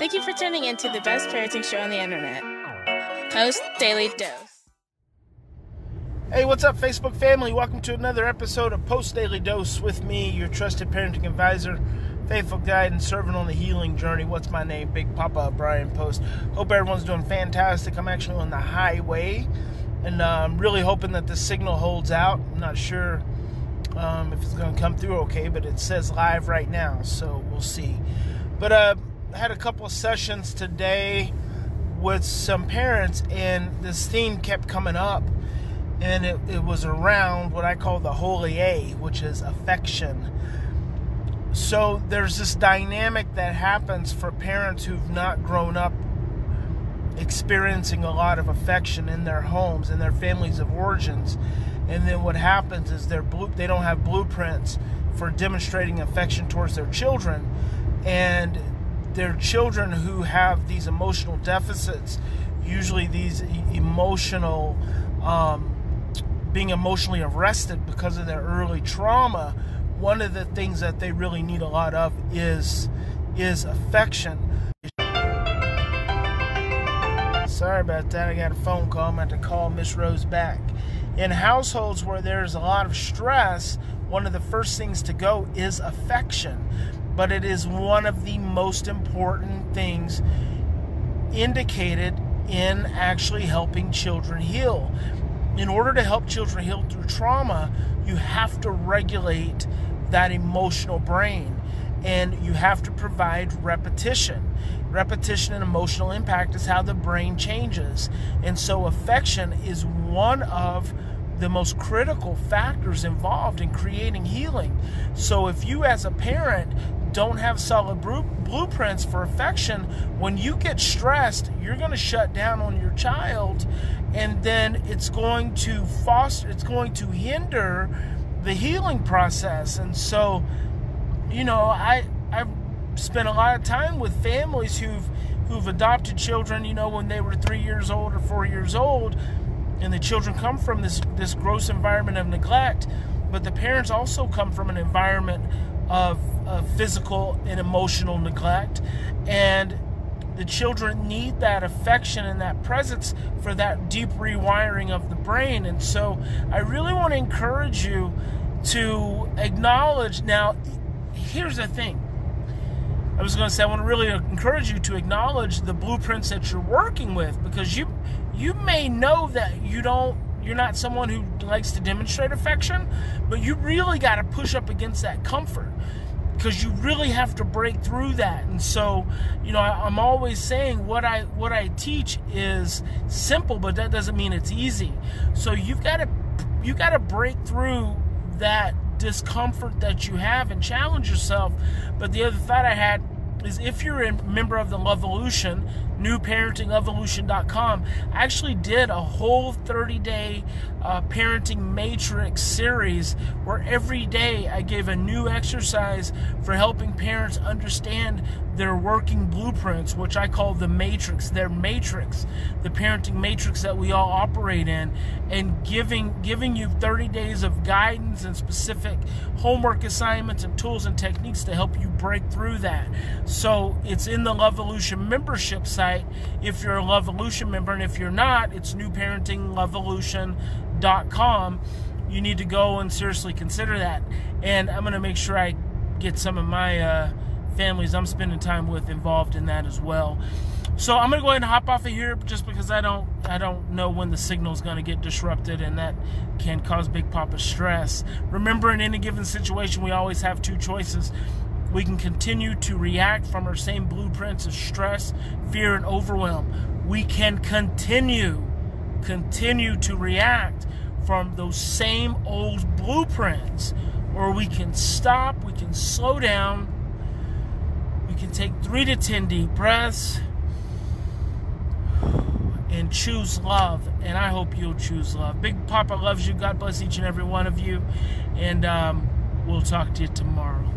Thank you for tuning in to the best parenting show on the internet, Post Daily Dose. Hey, what's up, Facebook family? Welcome to another episode of Post Daily Dose with me, your trusted parenting advisor, faithful guide, and servant on the healing journey. What's my name? Big Papa Bryan Post. Hope everyone's doing fantastic. I'm actually on the highway, and uh, I'm really hoping that the signal holds out. I'm not sure um, if it's going to come through okay, but it says live right now, so we'll see. But uh, had a couple sessions today with some parents, and this theme kept coming up, and it, it was around what I call the holy A, which is affection. So there's this dynamic that happens for parents who've not grown up experiencing a lot of affection in their homes and their families of origins. And then what happens is they're blue, they don't have blueprints for demonstrating affection towards their children. And their children who have these emotional deficits, usually these emotional, um, being emotionally arrested because of their early trauma, one of the things that they really need a lot of is is affection. Sorry about that. I got a phone call. I'm going to call Miss Rose back. In households where there's a lot of stress, one of the first things to go is affection but it is one of the most important things indicated in actually helping children heal. In order to help children heal through trauma, you have to regulate that emotional brain and you have to provide repetition. Repetition and emotional impact is how the brain changes. And so, affection is one of the most critical factors involved in creating healing. So, if you, as a parent, don't have solid blueprints for affection, when you get stressed, you're going to shut down on your child, and then it's going to foster, it's going to hinder the healing process. And so, you know, I I've spent a lot of time with families who've who've adopted children, you know, when they were three years old or four years old, and the children come from this this gross environment of neglect, but the parents also come from an environment of, of physical and emotional neglect. And the children need that affection and that presence for that deep rewiring of the brain. And so I really want to encourage you to acknowledge. Now, here's the thing. I was going to say I want to really encourage you to acknowledge the blueprints that you're working with because you you may know that you don't you're not someone who likes to demonstrate affection, but you really got to push up against that comfort because you really have to break through that. And so, you know, I, am always saying what I what I teach is simple, but that doesn't mean it's easy. So you've got to you got to break through that discomfort that you have and challenge yourself. But the other thought I had is if you're a member of the Lovolution, newparentingevolution.com, I actually did a whole 30 day uh, parenting matrix series where every day I gave a new exercise for helping parents understand their working blueprints, which I call the matrix, their matrix, the parenting matrix that we all operate in, and giving giving you 30 days of guidance and specific homework assignments and tools and techniques to help you break through that. So it's in the Lovolution membership site if you're a Lovolution member, and if you're not, it's newparentinglovolution.com. You need to go and seriously consider that. And I'm going to make sure I get some of my uh, families I'm spending time with involved in that as well. So I'm gonna go ahead and hop off of here just because I don't I don't know when the signal is gonna get disrupted and that can cause Big Papa stress. Remember in any given situation we always have two choices. We can continue to react from our same blueprints of stress, fear, and overwhelm. We can continue, continue to react from those same old blueprints. Or we can stop, we can slow down, we can take three to ten deep breaths and choose love. And I hope you'll choose love. Big Papa loves you. God bless each and every one of you. And um, we'll talk to you tomorrow.